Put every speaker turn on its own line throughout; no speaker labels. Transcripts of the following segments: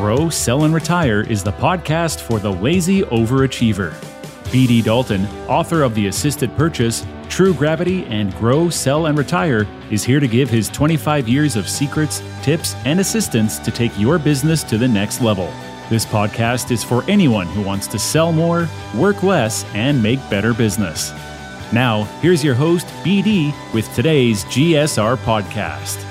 Grow, Sell, and Retire is the podcast for the lazy overachiever. BD Dalton, author of The Assisted Purchase, True Gravity, and Grow, Sell, and Retire, is here to give his 25 years of secrets, tips, and assistance to take your business to the next level. This podcast is for anyone who wants to sell more, work less, and make better business. Now, here's your host, BD, with today's GSR podcast.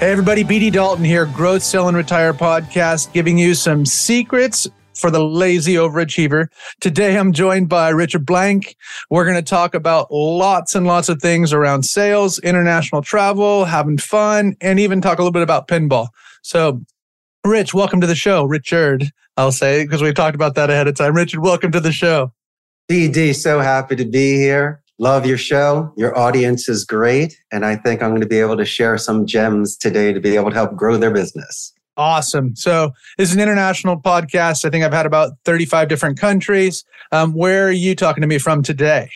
Hey, everybody, BD Dalton here, Growth, Sell, and Retire podcast, giving you some secrets for the lazy overachiever. Today, I'm joined by Richard Blank. We're going to talk about lots and lots of things around sales, international travel, having fun, and even talk a little bit about pinball. So, Rich, welcome to the show. Richard, I'll say, because we talked about that ahead of time. Richard, welcome to the show.
BD, so happy to be here. Love your show. Your audience is great. And I think I'm going to be able to share some gems today to be able to help grow their business.
Awesome. So, this is an international podcast. I think I've had about 35 different countries. Um, where are you talking to me from today?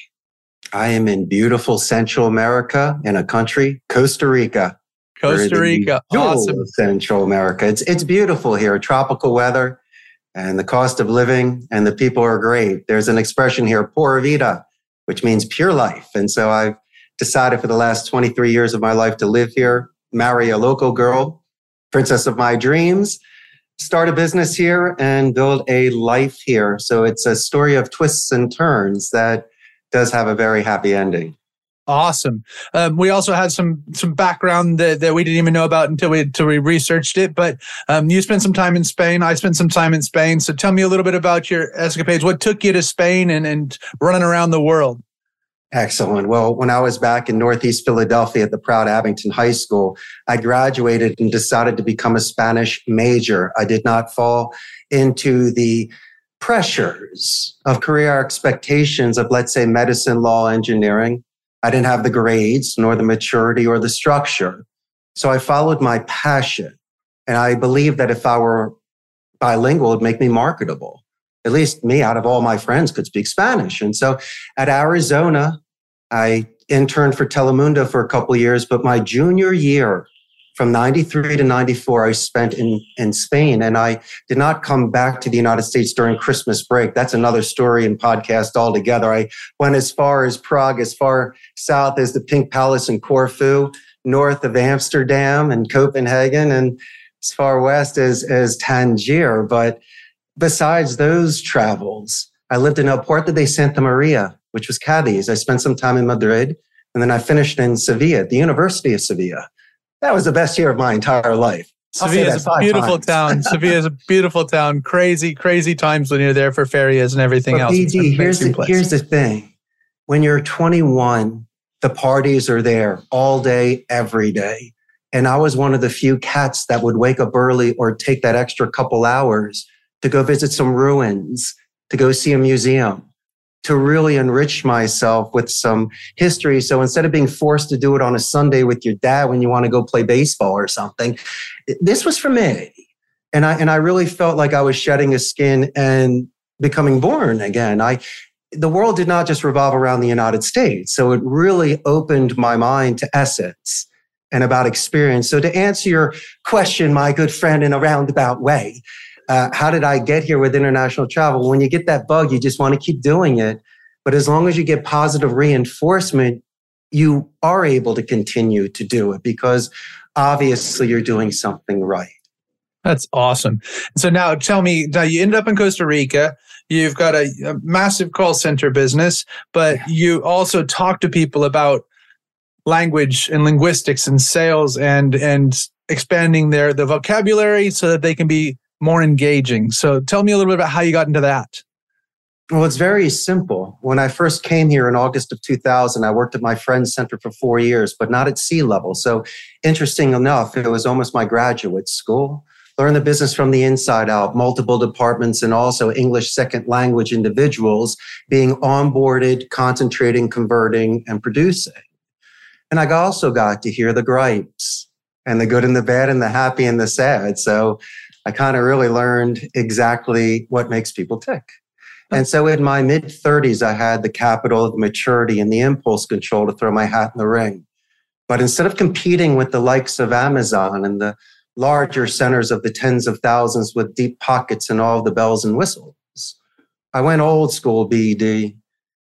I am in beautiful Central America in a country, Costa Rica.
Costa Rica. Awesome.
Central America. It's, it's beautiful here, tropical weather, and the cost of living, and the people are great. There's an expression here, pura vida which means pure life. And so I've decided for the last 23 years of my life to live here, marry a local girl, princess of my dreams, start a business here, and build a life here. So it's a story of twists and turns that does have a very happy ending.
Awesome. Um, we also had some some background that, that we didn't even know about until we until we researched it. But um, you spent some time in Spain. I spent some time in Spain. So tell me a little bit about your escapades. What took you to Spain and and running around the world?
Excellent. Well, when I was back in Northeast Philadelphia at the Proud Abington High School, I graduated and decided to become a Spanish major. I did not fall into the pressures of career expectations of, let's say, medicine, law, engineering. I didn't have the grades, nor the maturity or the structure. So I followed my passion. And I believed that if I were bilingual, it'd make me marketable. At least me out of all my friends could speak Spanish. And so at Arizona, I interned for Telemundo for a couple years, but my junior year, from 93 to 94, I spent in, in Spain and I did not come back to the United States during Christmas break. That's another story and podcast altogether. I went as far as Prague, as far south as the Pink Palace in Corfu, north of Amsterdam and Copenhagen, and as far west as, as Tangier. But besides those travels, I lived in El Puerto de Santa Maria, which was Cadiz. I spent some time in Madrid and then I finished in Sevilla, the University of Sevilla that was the best year of my entire life.
Sevilla is a beautiful times. town. Sevilla is a beautiful town. Crazy, crazy times when you're there for ferias and everything
but
else.
BD, here's the, here's the thing. When you're 21, the parties are there all day, every day. And I was one of the few cats that would wake up early or take that extra couple hours to go visit some ruins, to go see a museum, to really enrich myself with some history. So instead of being forced to do it on a Sunday with your dad when you want to go play baseball or something, this was for me. And I, and I really felt like I was shedding a skin and becoming born again. I, the world did not just revolve around the United States. So it really opened my mind to essence and about experience. So to answer your question, my good friend, in a roundabout way, uh, how did I get here with international travel? When you get that bug, you just want to keep doing it. But as long as you get positive reinforcement, you are able to continue to do it because obviously you're doing something right.
That's awesome. So now tell me, now you end up in Costa Rica. You've got a, a massive call center business, but you also talk to people about language and linguistics and sales and and expanding their the vocabulary so that they can be more engaging. So tell me a little bit about how you got into that.
Well, it's very simple. When I first came here in August of 2000, I worked at my friend's center for four years, but not at C-level. So, interesting enough, it was almost my graduate school. Learn the business from the inside out, multiple departments, and also English second language individuals being onboarded, concentrating, converting, and producing. And I also got to hear the gripes and the good and the bad and the happy and the sad. So, I kind of really learned exactly what makes people tick. And so in my mid 30s, I had the capital, the maturity, and the impulse control to throw my hat in the ring. But instead of competing with the likes of Amazon and the larger centers of the tens of thousands with deep pockets and all the bells and whistles. I went old school BD.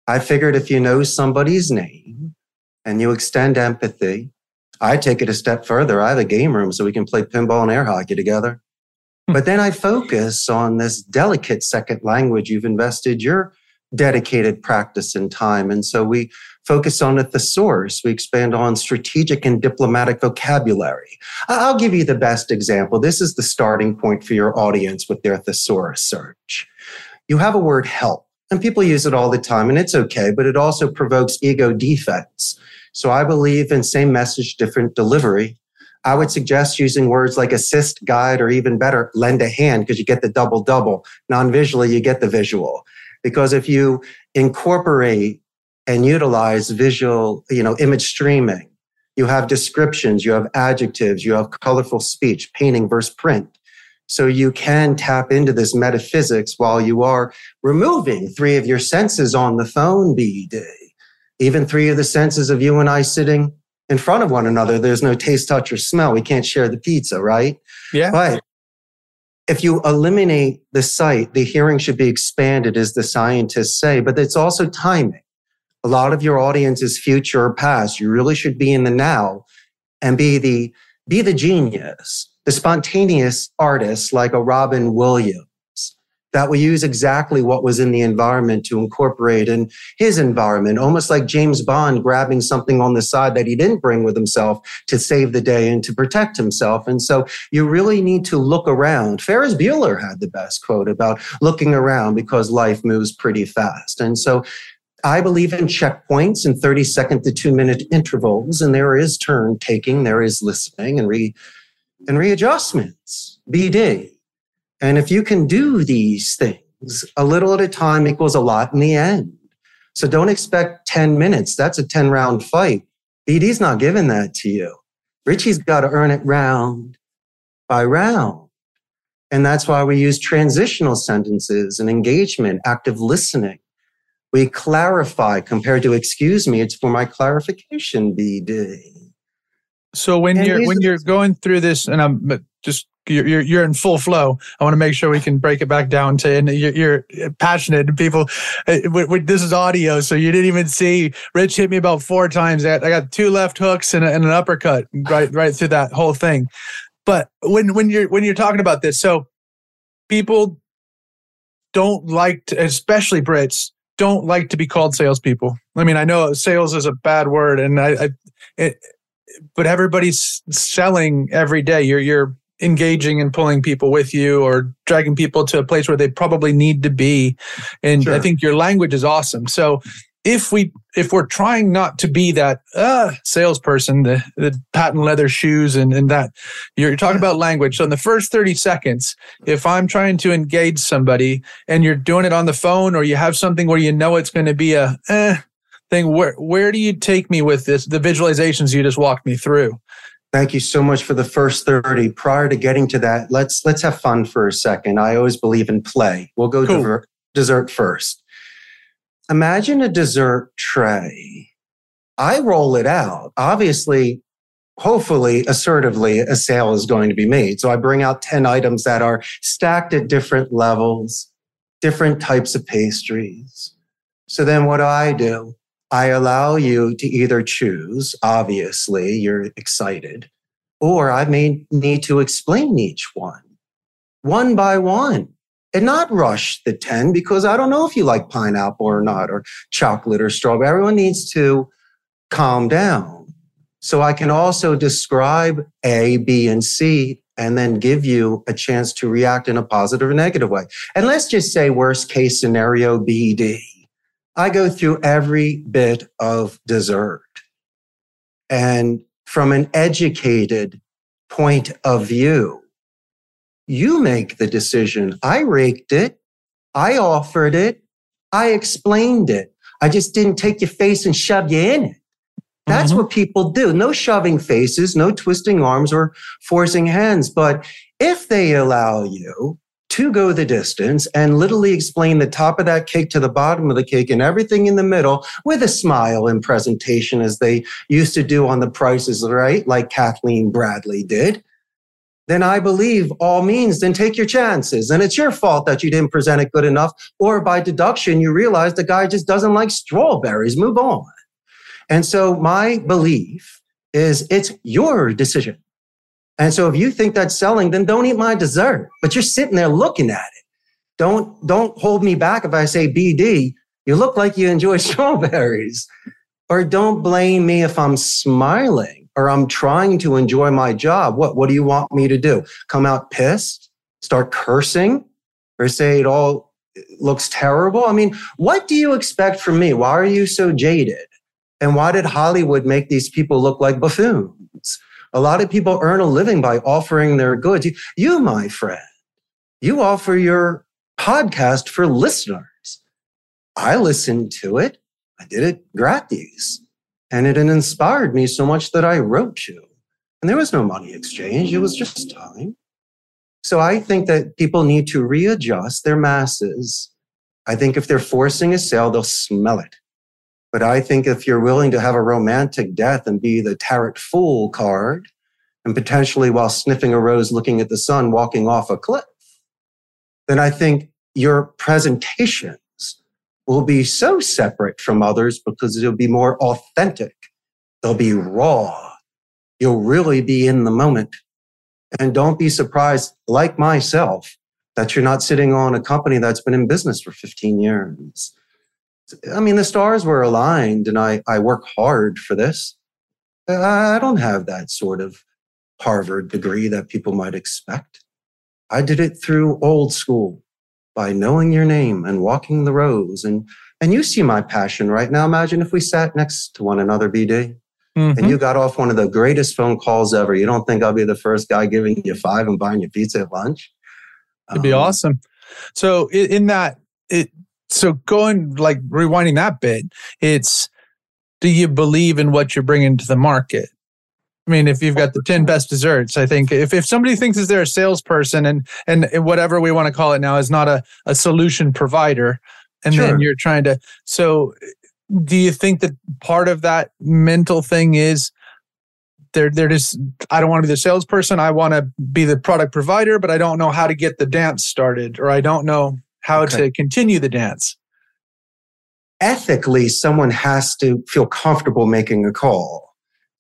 I figured if you know somebody's name and you extend empathy, I take it a step further. I have a game room so we can play pinball and air hockey together. But then I focus on this delicate second language you've invested your dedicated practice and time. And so we focus on a thesaurus. We expand on strategic and diplomatic vocabulary. I'll give you the best example. This is the starting point for your audience with their thesaurus search. You have a word help, and people use it all the time, and it's okay, but it also provokes ego defects. So I believe in same message, different delivery. I would suggest using words like assist, guide, or even better, lend a hand because you get the double double. Non visually, you get the visual. Because if you incorporate and utilize visual, you know, image streaming, you have descriptions, you have adjectives, you have colorful speech, painting versus print. So you can tap into this metaphysics while you are removing three of your senses on the phone BD. Even three of the senses of you and I sitting in front of one another. There's no taste, touch, or smell. We can't share the pizza, right?
Yeah.
But if you eliminate the sight, the hearing should be expanded, as the scientists say, but it's also timing. A lot of your audience is future or past. You really should be in the now and be the, be the genius, the spontaneous artist like a Robin Williams that will use exactly what was in the environment to incorporate in his environment, almost like James Bond grabbing something on the side that he didn't bring with himself to save the day and to protect himself. And so you really need to look around. Ferris Bueller had the best quote about looking around because life moves pretty fast. And so I believe in checkpoints and 30 second to two minute intervals, and there is turn taking, there is listening and re and readjustments. BD. And if you can do these things a little at a time equals a lot in the end. So don't expect 10 minutes. That's a 10 round fight. BD's not giving that to you. Richie's got to earn it round by round. And that's why we use transitional sentences and engagement, active listening. We clarify compared to excuse me, it's for my clarification, BD.
So when and you're when you're going through this, and I'm just you're, you're, in full flow. I want to make sure we can break it back down to, and you're, you're passionate people, uh, this is audio. So you didn't even see Rich hit me about four times. I got two left hooks and, a, and an uppercut right, right through that whole thing. But when, when you're, when you're talking about this, so people don't like to, especially Brits don't like to be called salespeople. I mean, I know sales is a bad word and I, I it, but everybody's selling every day. You're, you're, engaging and pulling people with you or dragging people to a place where they probably need to be. And sure. i think your language is awesome. So if we if we're trying not to be that uh, salesperson the, the patent leather shoes and, and that you're talking about language. So in the first 30 seconds if i'm trying to engage somebody and you're doing it on the phone or you have something where you know it's going to be a eh, thing where where do you take me with this the visualizations you just walked me through
Thank you so much for the first 30. Prior to getting to that, let's let's have fun for a second. I always believe in play. We'll go cool. to dessert first. Imagine a dessert tray. I roll it out. Obviously, hopefully, assertively, a sale is going to be made. So I bring out 10 items that are stacked at different levels, different types of pastries. So then what do I do? I allow you to either choose, obviously, you're excited, or I may need to explain each one one by one and not rush the 10 because I don't know if you like pineapple or not, or chocolate or strawberry. Everyone needs to calm down. So I can also describe A, B, and C and then give you a chance to react in a positive or negative way. And let's just say worst case scenario B, D. I go through every bit of dessert. And from an educated point of view, you make the decision. I raked it. I offered it. I explained it. I just didn't take your face and shove you in it. That's mm-hmm. what people do. No shoving faces, no twisting arms or forcing hands. But if they allow you to go the distance and literally explain the top of that cake to the bottom of the cake and everything in the middle with a smile and presentation as they used to do on the prices right like kathleen bradley did then I believe all means, then take your chances. And it's your fault that you didn't present it good enough. Or by deduction, you realize the guy just doesn't like strawberries. Move on. And so my belief is it's your decision. And so if you think that's selling, then don't eat my dessert. But you're sitting there looking at it. Don't, don't hold me back if I say BD. You look like you enjoy strawberries. Or don't blame me if I'm smiling or I'm trying to enjoy my job. What, what do you want me to do? Come out pissed, start cursing, or say it all looks terrible? I mean, what do you expect from me? Why are you so jaded? And why did Hollywood make these people look like buffoons? A lot of people earn a living by offering their goods. You, my friend, you offer your podcast for listeners. I listened to it. I did it gratis. And it inspired me so much that I wrote you. And there was no money exchange, it was just time. So I think that people need to readjust their masses. I think if they're forcing a sale, they'll smell it. But I think if you're willing to have a romantic death and be the tarot fool card, and potentially while sniffing a rose, looking at the sun, walking off a cliff, then I think your presentations will be so separate from others because it'll be more authentic. They'll be raw. You'll really be in the moment. And don't be surprised, like myself, that you're not sitting on a company that's been in business for 15 years. I mean, the stars were aligned and I, I work hard for this. I don't have that sort of Harvard degree that people might expect. I did it through old school by knowing your name and walking the rows. And, and you see my passion right now. Imagine if we sat next to one another, BD, mm-hmm. and you got off one of the greatest phone calls ever. You don't think I'll be the first guy giving you five and buying you pizza at lunch?
It'd be um, awesome. So in that, it, so going like rewinding that bit, it's, do you believe in what you're bringing to the market? I mean, if you've got the 10 best desserts, I think if, if somebody thinks that they're a salesperson and, and whatever we want to call it now is not a, a solution provider, and sure. then you're trying to, so do you think that part of that mental thing is they're, they're just, I don't want to be the salesperson. I want to be the product provider, but I don't know how to get the dance started or I don't know how okay. to continue the dance.
Ethically, someone has to feel comfortable making a call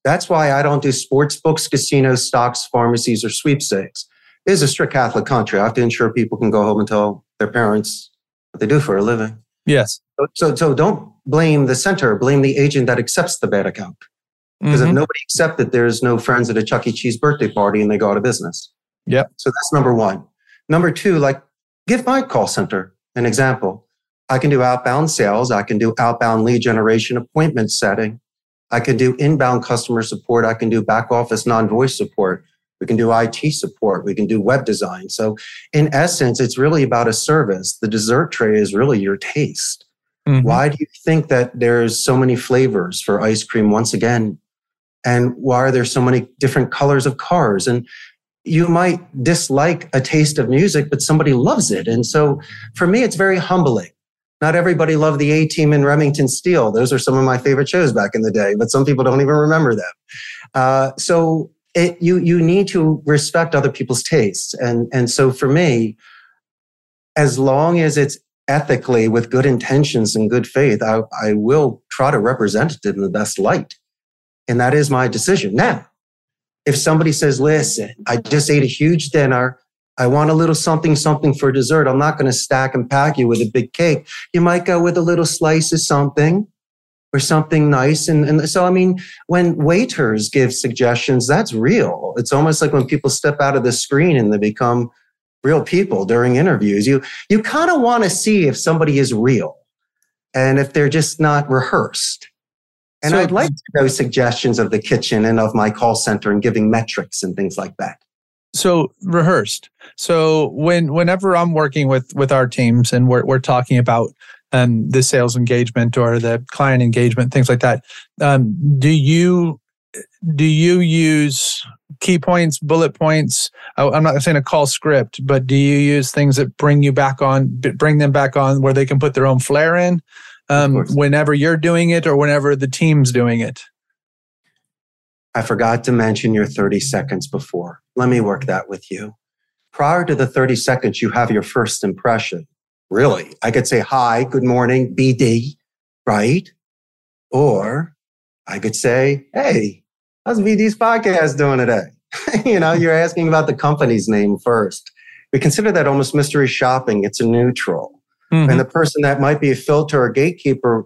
that's why I don't do sports books, casinos, stocks, pharmacies, or sweepstakes. It is a strict Catholic country. I have to ensure people can go home and tell their parents what they do for a living.
Yes.
So, so, so don't blame the center, blame the agent that accepts the bad account. Because mm-hmm. if nobody accepted, there's no friends at a Chuck E. Cheese birthday party and they go out of business.
Yep.
So that's number one. Number two, like give my call center an example. I can do outbound sales. I can do outbound lead generation appointment setting. I can do inbound customer support. I can do back office non voice support. We can do IT support. We can do web design. So, in essence, it's really about a service. The dessert tray is really your taste. Mm-hmm. Why do you think that there's so many flavors for ice cream once again? And why are there so many different colors of cars? And you might dislike a taste of music, but somebody loves it. And so for me, it's very humbling not everybody loved the A Team and Remington Steele. Those are some of my favorite shows back in the day, but some people don't even remember them. Uh, so it, you you need to respect other people's tastes, and and so for me, as long as it's ethically with good intentions and good faith, I, I will try to represent it in the best light, and that is my decision. Now, if somebody says, "Listen, I just ate a huge dinner." I want a little something, something for dessert. I'm not going to stack and pack you with a big cake. You might go with a little slice of something or something nice. And, and so, I mean, when waiters give suggestions, that's real. It's almost like when people step out of the screen and they become real people during interviews. You, you kind of want to see if somebody is real and if they're just not rehearsed. And so, I'd like to know suggestions of the kitchen and of my call center and giving metrics and things like that.
So rehearsed. So when whenever i'm working with with our teams and we're, we're talking about um, the sales engagement or the client engagement things like that um, do you do you use key points bullet points? I'm not saying a call script but do you use things that bring you back on bring them back on where they can put their own flair in um, whenever you're doing it or whenever the team's doing it
I forgot to mention your 30 seconds before. Let me work that with you. Prior to the 30 seconds, you have your first impression. Really? I could say, hi, good morning, BD, right? Or I could say, hey, how's BD's podcast doing today? you know, you're asking about the company's name first. We consider that almost mystery shopping. It's a neutral. Mm-hmm. And the person that might be a filter or gatekeeper,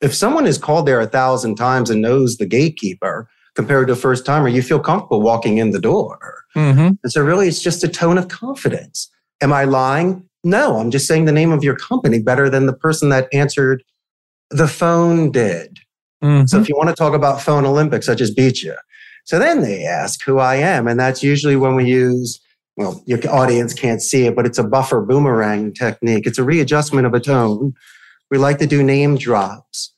if someone is called there a thousand times and knows the gatekeeper compared to a first timer, you feel comfortable walking in the door. Mm-hmm. And so really it's just a tone of confidence. Am I lying? No, I'm just saying the name of your company better than the person that answered the phone did. Mm-hmm. So if you want to talk about phone Olympics, I just beat you. So then they ask who I am. And that's usually when we use, well, your audience can't see it, but it's a buffer boomerang technique. It's a readjustment of a tone. We like to do name drops.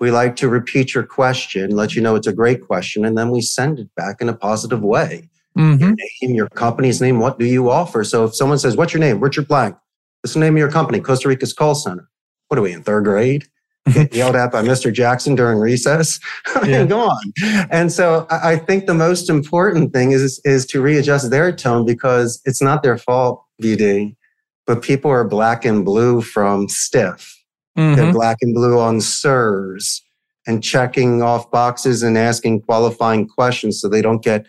We like to repeat your question, let you know it's a great question, and then we send it back in a positive way. Mm-hmm. Your name, your company's name, what do you offer? So if someone says, What's your name? Richard Blank. What's the name of your company? Costa Rica's call center. What are we in third grade? Get yelled at by Mr. Jackson during recess. I mean, go on. And so I think the most important thing is, is to readjust their tone because it's not their fault, BD, but people are black and blue from stiff. Mm-hmm. They're black and blue on SIRS and checking off boxes and asking qualifying questions so they don't get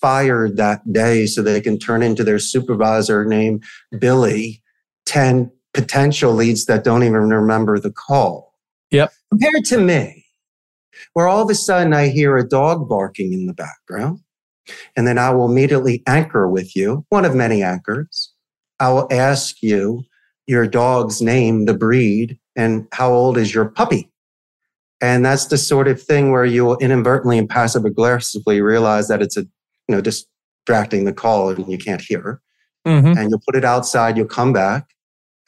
fired that day so they can turn into their supervisor named Billy 10 potential leads that don't even remember the call. Compared to me, where all of a sudden I hear a dog barking in the background, and then I will immediately anchor with you, one of many anchors. I will ask you your dog's name, the breed, and how old is your puppy? And that's the sort of thing where you will inadvertently and passive aggressively realize that it's a, you know, distracting the call and you can't hear. Mm-hmm. And you'll put it outside, you'll come back,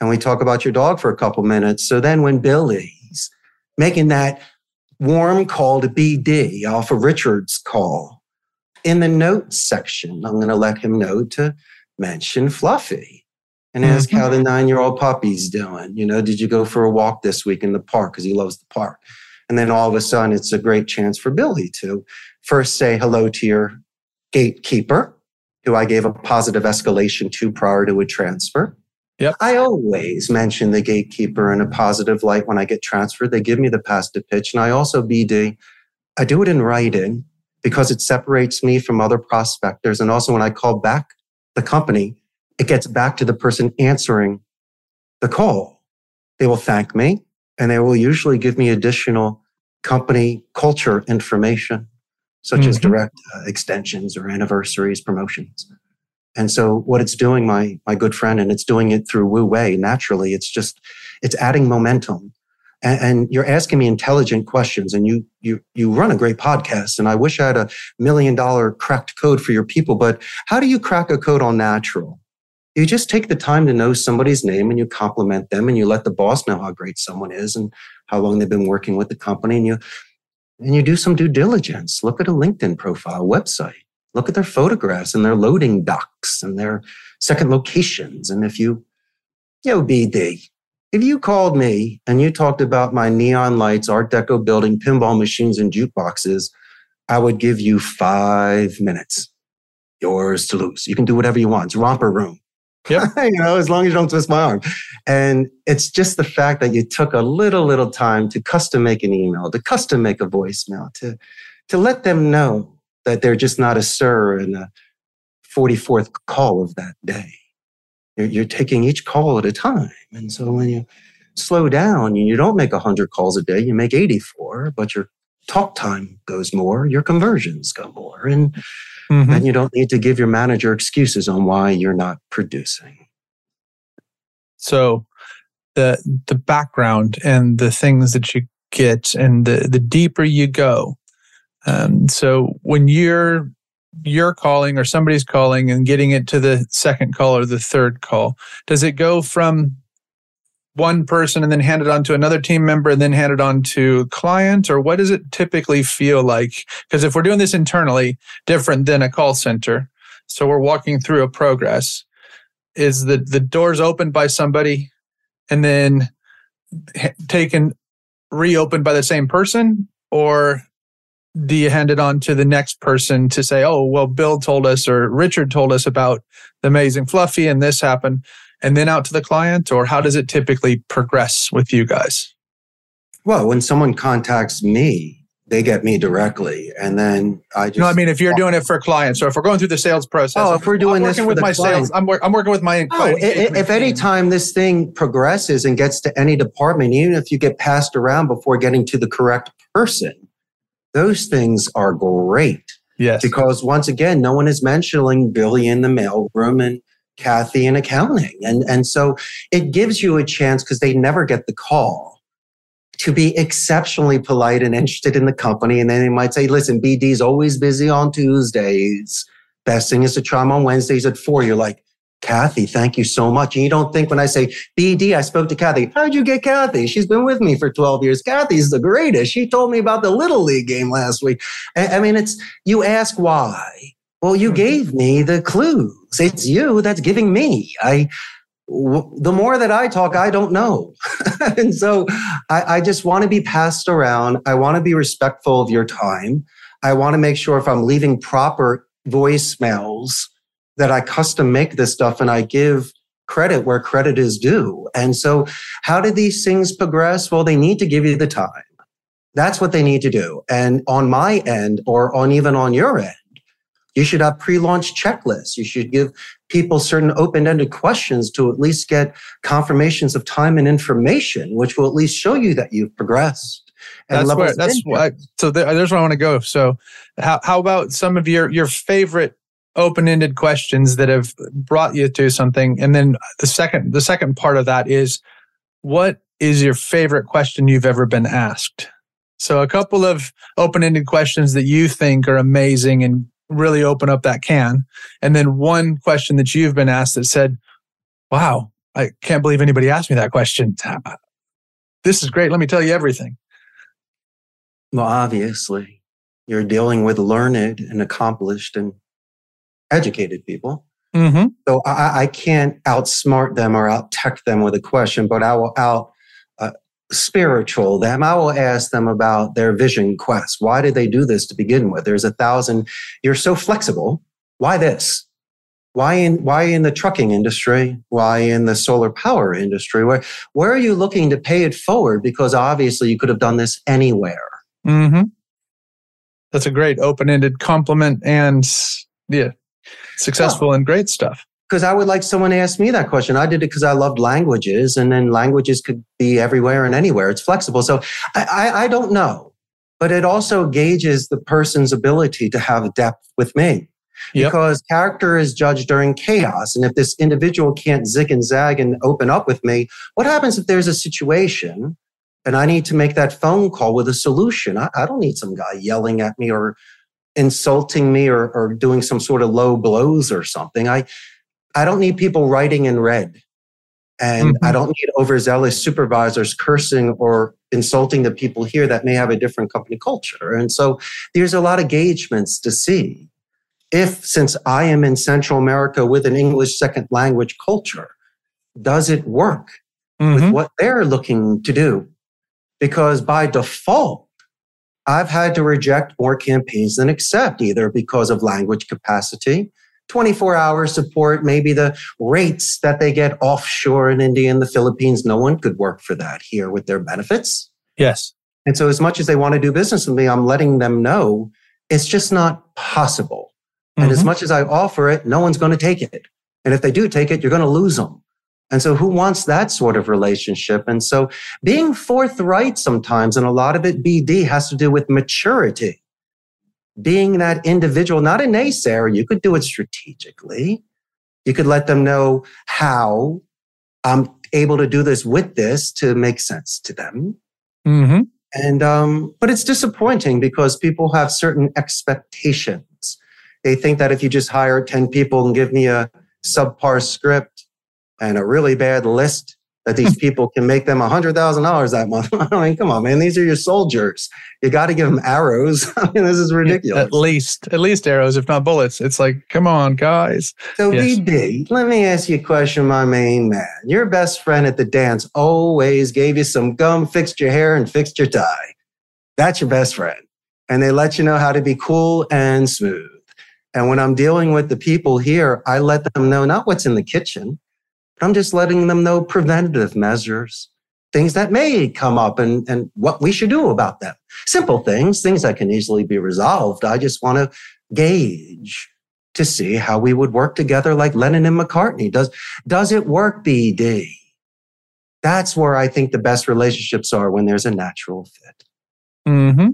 and we talk about your dog for a couple minutes. So then when Billy making that warm call to BD off of Richard's call. In the notes section, I'm going to let him know to mention Fluffy and ask mm-hmm. how the nine year old puppy's doing. You know, did you go for a walk this week in the park? Because he loves the park. And then all of a sudden, it's a great chance for Billy to first say hello to your gatekeeper, who I gave a positive escalation to prior to a transfer.
Yep.
I always mention the gatekeeper in a positive light when I get transferred. They give me the pass to pitch. And I also BD, I do it in writing because it separates me from other prospectors. And also when I call back the company, it gets back to the person answering the call. They will thank me and they will usually give me additional company culture information, such mm-hmm. as direct uh, extensions or anniversaries, promotions. And so what it's doing, my, my good friend, and it's doing it through Wu Wei naturally, it's just, it's adding momentum. And, and, you're asking me intelligent questions and you, you, you run a great podcast. And I wish I had a million dollar cracked code for your people, but how do you crack a code on natural? You just take the time to know somebody's name and you compliment them and you let the boss know how great someone is and how long they've been working with the company and you, and you do some due diligence. Look at a LinkedIn profile, website Look at their photographs and their loading docks and their second locations. And if you, you know, BD, if you called me and you talked about my neon lights, Art Deco building, pinball machines, and jukeboxes, I would give you five minutes. Yours to lose. You can do whatever you want. It's romper room.
Yep.
you know, as long as you don't twist my arm. And it's just the fact that you took a little, little time to custom make an email, to custom make a voicemail, to, to let them know that they're just not a sir in a 44th call of that day. You're, you're taking each call at a time. And so when you slow down, and you don't make 100 calls a day, you make 84, but your talk time goes more, your conversions go more. And, mm-hmm. and you don't need to give your manager excuses on why you're not producing.
So the the background and the things that you get and the the deeper you go, um, so when you're you're calling or somebody's calling and getting it to the second call or the third call, does it go from one person and then hand it on to another team member and then hand it on to a client? Or what does it typically feel like? Because if we're doing this internally different than a call center so we're walking through a progress is the the doors opened by somebody and then taken reopened by the same person? Or do you hand it on to the next person to say, oh, well, Bill told us or Richard told us about the amazing Fluffy and this happened, and then out to the client? Or how does it typically progress with you guys?
Well, when someone contacts me, they get me directly, and then I just.
No, I mean if you're doing it for clients, or if we're going through the sales process.
Oh, if we're doing
I'm
this
working
for
with
the
my
client.
sales, I'm, wor- I'm working with my.
Oh, i- i- if any time this thing progresses and gets to any department, even if you get passed around before getting to the correct person, those things are great
yes,
because once again, no one is mentioning Billy in the mailroom and Kathy in accounting. And, and so it gives you a chance because they never get the call to be exceptionally polite and interested in the company. And then they might say, listen, BD's always busy on Tuesdays. Best thing is to try 'em on Wednesdays at four. You're like, Kathy, thank you so much. And you don't think when I say BD, I spoke to Kathy. How'd you get Kathy? She's been with me for 12 years. Kathy's the greatest. She told me about the Little League game last week. I I mean, it's, you ask why. Well, you hmm. gave me the clues. It's you that's giving me. I, w- the more that I talk, I don't know. and so I, I just want to be passed around. I want to be respectful of your time. I want to make sure if I'm leaving proper voicemails that I custom make this stuff and I give credit where credit is due. And so how do these things progress? Well, they need to give you the time. That's what they need to do. And on my end or on even on your end, you should have pre-launch checklists. You should give people certain open-ended questions to at least get confirmations of time and information, which will at least show you that you've progressed. and
that's where that's why. So there, there's where I want to go. So how how about some of your your favorite open-ended questions that have brought you to something, and then the second the second part of that is what is your favorite question you've ever been asked? So a couple of open-ended questions that you think are amazing and really open up that can, and then one question that you've been asked that said, "Wow, I can't believe anybody asked me that question." Ah, this is great. Let me tell you everything.
Well, obviously, you're dealing with learned and accomplished and educated people.
Mm-hmm.
So I, I can't outsmart them or out tech them with a question, but I will out uh, spiritual them. I will ask them about their vision quest. Why did they do this to begin with? There's a thousand. You're so flexible. Why this? Why in why in the trucking industry? Why in the solar power industry? Where where are you looking to pay it forward? Because obviously you could have done this anywhere.
Mm-hmm. That's a great open-ended compliment and yeah, successful and great stuff.
because I would like someone to ask me that question. I did it because I loved languages, and then languages could be everywhere and anywhere. It's flexible. So I, I, I don't know, but it also gauges the person's ability to have depth with me.
Yep.
Because character is judged during chaos. And if this individual can't zig and zag and open up with me, what happens if there's a situation and I need to make that phone call with a solution? I, I don't need some guy yelling at me or insulting me or, or doing some sort of low blows or something. I, I don't need people writing in red. And I don't need overzealous supervisors cursing or insulting the people here that may have a different company culture. And so there's a lot of engagements to see. If, since I am in Central America with an English second language culture, does it work with
Mhm.
what they're looking to do? Because by default, I've had to reject more campaigns than accept, either because of language capacity, 24 hour support, maybe the rates that they get offshore in India and the Philippines. No one could work for that here with their benefits.
Yes.
And so, as much as they want to do business with me, I'm letting them know it's just not possible. And as
Mhm.
much as I offer it, no one's going to take it. And if they do take it, you're going to lose them. And so, who wants that sort of relationship? And so, being forthright sometimes, and a lot of it, BD, has to do with maturity. Being that individual, not a naysayer, you could do it strategically. You could let them know how I'm able to do this with this to make sense to them.
Mhm.
And um, but it's disappointing because people have certain expectations. They think that if you just hire 10 people and give me a subpar script and a really bad list, that these people can make them $100,000 that month. I mean, come on, man. These are your soldiers. You got to give them arrows. I mean, this is ridiculous.
At least, at least arrows, if not bullets. It's like, come on, guys.
So,
Yes.
BD, let me ask you a question, my main man. Your best friend at the dance always gave you some gum, fixed your hair, and fixed your tie. That's your best friend. and they let you know how to be cool and smooth. And when I'm dealing with the people here, I let them know not what's in the kitchen, but I'm just letting them know preventative measures, things that may come up and, and what we should do about them. Simple things, things that can easily be resolved. I just want to gauge to see how we would work together like Lennon and McCartney. Does, does it work, BD? That's where I think the best relationships are when there's a natural fit.
Mm-hmm.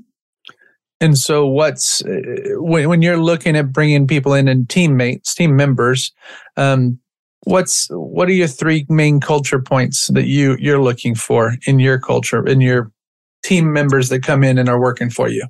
And so, what's uh, when, when you're looking at bringing people in and teammates, team members, um, what's what are your three main culture points that you you're looking for in your culture in your team members that come in and are working for you?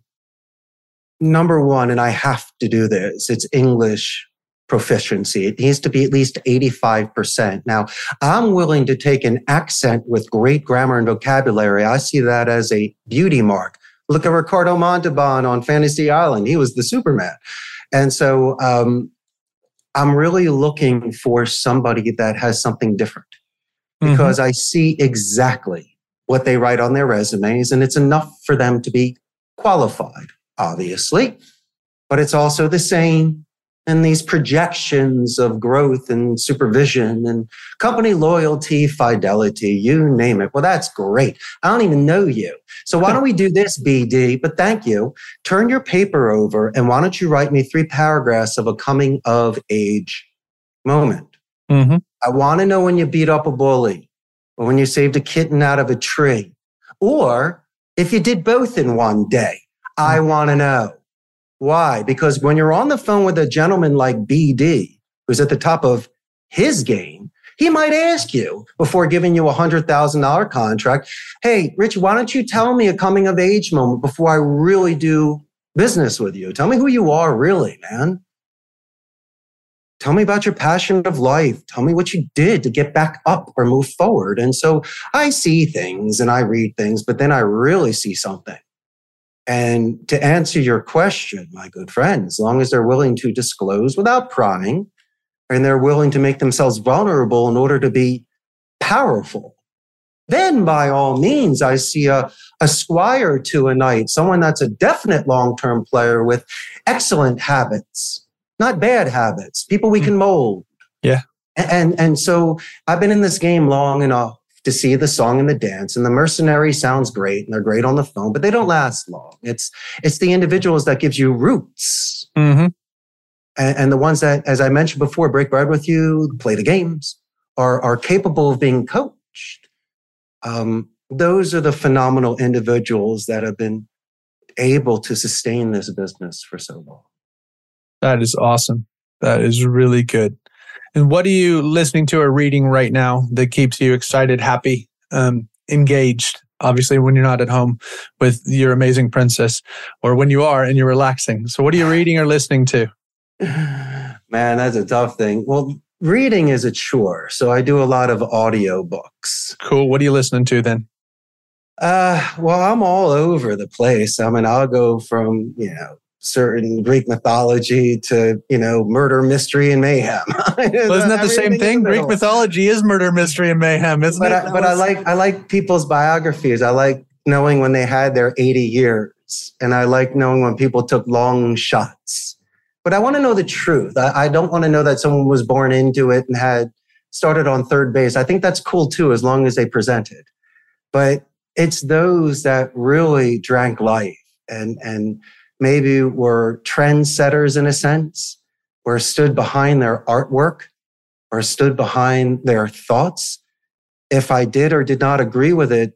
Number one, and I have to do this. It's English proficiency. It needs to be at least 85%. Now, I'm willing to take an accent with great grammar and vocabulary. I see that as a beauty mark. Look at Ricardo Montalban on Fantasy Island. He was the Superman. And so um, I'm really looking for somebody that has something different mm-hmm. because mm-hmm. I see exactly what they write on their resumes, and it's enough for them to be qualified, obviously. But it's also the same and these projections of growth and supervision and company loyalty, fidelity, you name it. Well, that's great. I don't even know you. So why don't we do this, BD? But thank you. Turn your paper over and why don't you write me three paragraphs of a coming of age moment? Mm-hmm. I want to know when you beat up a bully or when you saved a kitten out of a tree or if you did both in one day. I mm. want to know. Why? Because when you're on the phone with a gentleman like BD, who's at the top of his game, he might ask you before giving you a hundred thousand dollar contract, Hey, Rich, why don't you tell me a coming of age moment before I really do business with you? Tell me who you are really, man. Tell me about your passion of life. Tell me what you did to get back up or move forward. And so I see things and I read things, but then I really see something. And to answer your question, my good friend, as long as they're willing to disclose without prying and they're willing to make themselves vulnerable in order to be powerful, then by all means, I see a, a squire to a knight, someone that's a definite long term player with excellent habits, not bad habits, people we hmm. can mold.
Yeah.
And, and so I've been in this game long enough to see the song and the dance. And the mercenary sounds great and they're great on the phone, but they don't last long. It's it's the individuals that gives you roots. Mm-hmm. And, and, the ones that, as I mentioned before, break bread with you, play the games, are are capable of being coached. Um, those are the phenomenal individuals that have been able to sustain this business for so long.
That is awesome. That is really good. And what are you listening to or reading right now that keeps you excited, happy, um, engaged? Obviously, when you're not at home with your amazing princess, or when you are and you're relaxing. So, what are you reading or listening to?
Man, that's a tough thing. Well, reading is a chore. So, I do a lot of audio books.
Cool. What are you listening to then?
Uh, well, I'm all over the place. I mean, I'll go from, you know, certain Greek mythology to, you know, murder, mystery, and mayhem.
well, isn't that the same thing? Greek mythology is murder, mystery, and mayhem, isn't
but
it?
I, but I like I like people's biographies. I like knowing when they had their 80 years. And I like knowing when people took long shots. But I want to know the truth. I, I don't want to know that someone was born into it and had started on third base. I think that's cool too, as long as they present it. But it's those that really drank life and and maybe were trendsetters in a sense, or stood behind their artwork, or stood behind their thoughts. If I did or did not agree with it,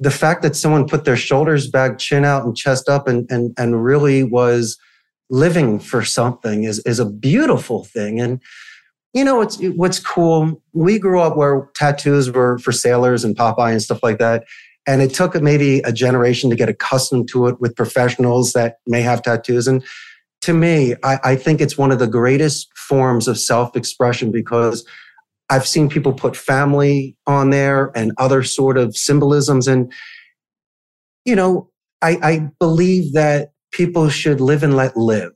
the fact that someone put their shoulders back, chin out, and chest up and, and, and really was living for something is, is a beautiful thing. And you know what's what's cool? We grew up where tattoos were for sailors and Popeye and stuff like that. And it took maybe a generation to get accustomed to it with professionals that may have tattoos. And to me, I, I think it's one of the greatest forms of self expression because I've seen people put family on there and other sort of symbolisms. And, you know, I, I believe that people should live and let live.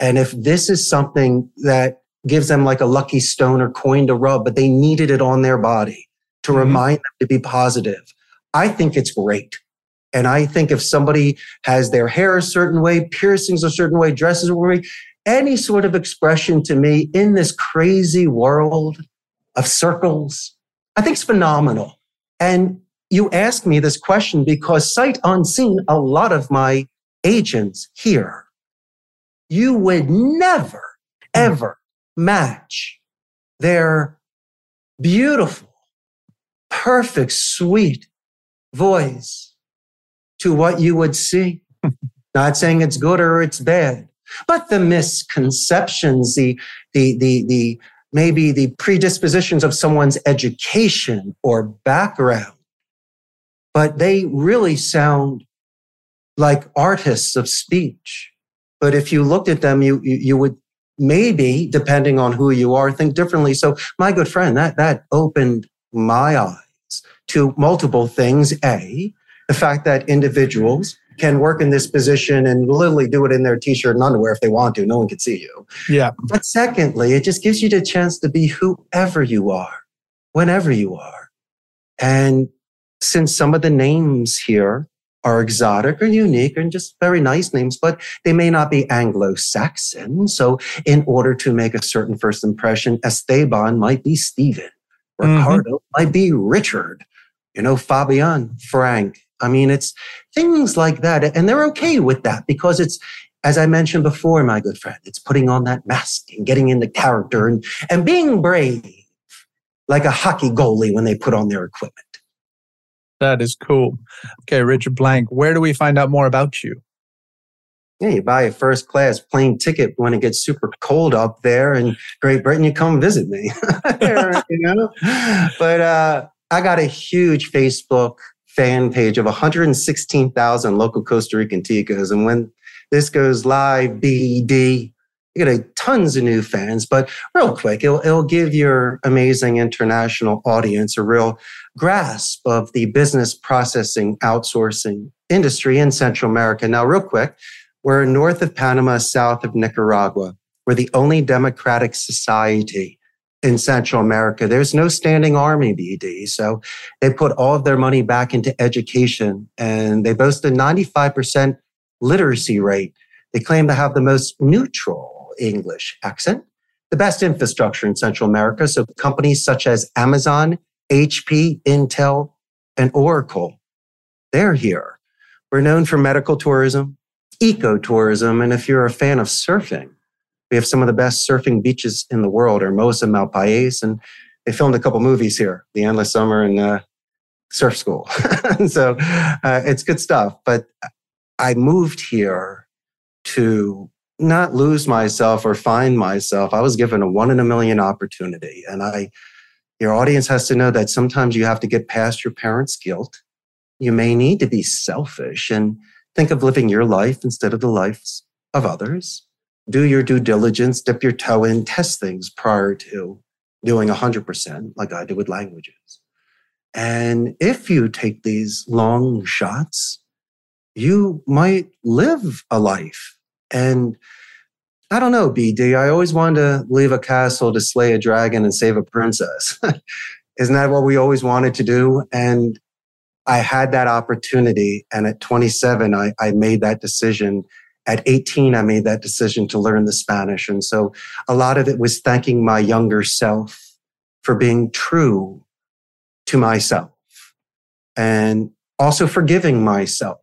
And if this is something that gives them like a lucky stone or coin to rub, but they needed it on their body to mm-hmm. remind them to be positive, I think it's great. And I think if somebody has their hair a certain way, piercings a certain way, dresses a way, any sort of expression to me in this crazy world of circles, I think it's phenomenal. And you ask me this question because sight unseen, a lot of my agents here, you would never, hmm. ever match their beautiful, perfect, sweet voice to what you would see. Not saying it's good or it's bad, but the misconceptions, the, the, the, the, maybe the predispositions of someone's education or background, but they really sound like artists of speech. But if you looked at them, you, you, you would maybe, depending on who you are, think differently. So my good friend, that, that opened my eyes to multiple things. A, the fact that individuals can work in this position and literally do it in their t-shirt and underwear if they want to. No one can see you.
Yeah.
But secondly, it just gives you the chance to be whoever you are, whenever you are. And since some of the names here are exotic or unique and just very nice names, but they may not be Anglo-Saxon. So in order to make a certain first impression, Esteban might be Stephen. Mm-hmm. Ricardo mm-hmm. might be Richard. You know, Fabian, Frank, I mean, it's things like that. And they're okay with that because it's, as I mentioned before, my good friend, it's putting on that mask and getting into character and, and being brave like a hockey goalie when they put on their equipment.
That is cool. Okay, Richard Blank, where do we find out more about you?
Yeah, you buy a first class plane ticket when it gets super cold up there in Great Britain. You come visit me, you know. But uh, I got a huge Facebook fan page of 116,000 local Costa Rican ticos. And when this goes live, BD, you get a tons of new fans. But real quick, it'll, it'll give your amazing international audience a real grasp of the business processing outsourcing industry in Central America. Now, real quick, we're north of Panama, south of Nicaragua. We're the only democratic society in Central America. There's no standing army BD. So they put all of their money back into education and they boast a 95% literacy rate. They claim to have the most neutral English accent, the best infrastructure in Central America. So companies such as Amazon, HP, Intel, and Oracle, they're here. We're known for medical tourism, ecotourism, and if you're a fan of surfing, we have some of the best surfing beaches in the world, Hermosa, Malpais, and they filmed a couple movies here, The Endless Summer and uh, Surf School. so uh, it's good stuff. But I moved here to not lose myself or find myself. I was given a one in a million opportunity. And I, your audience has to know that sometimes you have to get past your parents' guilt. You may need to be selfish and think of living your life instead of the lives of others do your due diligence, dip your toe in, test things prior to doing 100%, like I do with languages. And if you take these long shots, you might live a life. And I don't know, BD. I always wanted to leave a castle to slay a dragon and save a princess. Isn't that what we always wanted to do? And I had that opportunity. And at 27, I, I made that decision at 18, I made that decision to learn the Spanish. And so a lot of it was thanking my younger self for being true to myself and also forgiving myself.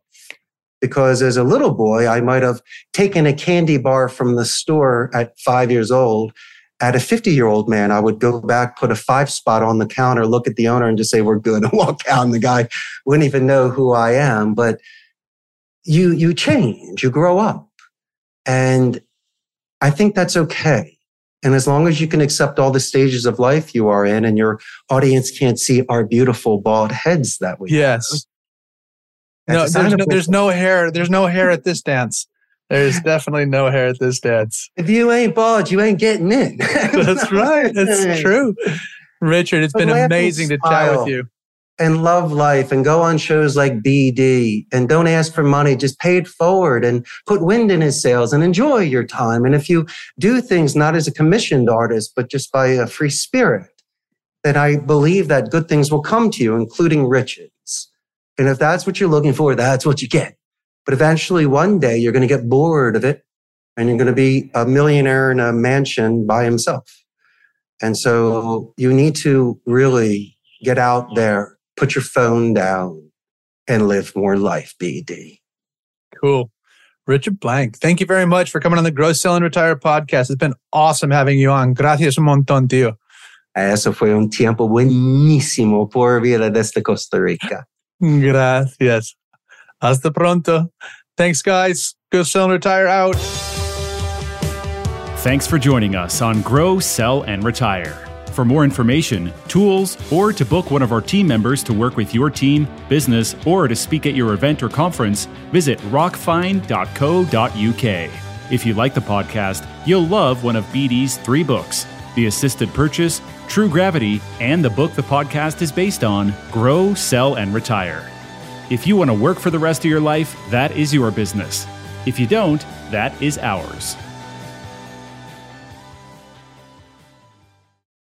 Because as a little boy, I might have taken a candy bar from the store at five years old. At a 50 year old man, I would go back, put a five spot on the counter, look at the owner and just say, we're good and walk out. And the guy wouldn't even know who I am. But you, you change, you grow up. And I think that's okay. And as long as you can accept all the stages of life you are in and your audience can't see our beautiful bald heads that we
yes. Have, no, there's no, there's no hair. There's no hair at this dance. There's definitely no hair at this dance.
If you ain't bald, you ain't getting in.
That's right. That's true. Richard, it's been amazing to chat with you
and love life and go on shows like BD and don't ask for money. Just pay it forward and put wind in his sails and enjoy your time. And if you do things not as a commissioned artist, but just by a free spirit, then I believe that good things will come to you, including riches. And if that's what you're looking for, that's what you get. But eventually, one day, you're going to get bored of it and you're going to be a millionaire in a mansion by himself. And so you need to really get out there, put your phone down, and live more life, BD.
Cool. Richard Blank, thank you very much for coming on the Grow Sell and Retire podcast. It's been awesome having you on. Gracias un montón, tío.
Eso fue un tiempo buenísimo pura vida desde Costa Rica.
Gracias. Hasta pronto. Thanks, guys. Go Sell and Retire out.
Thanks for joining us on Grow, Sell, and Retire. For more information, tools, or to book one of our team members to work with your team, business, or to speak at your event or conference, visit rockfind.co.uk. If you like the podcast, you'll love one of BD's three books The Assisted Purchase, True Gravity, and the book the podcast is based on Grow, Sell, and Retire. If you want to work for the rest of your life, that is your business. If you don't, that is ours.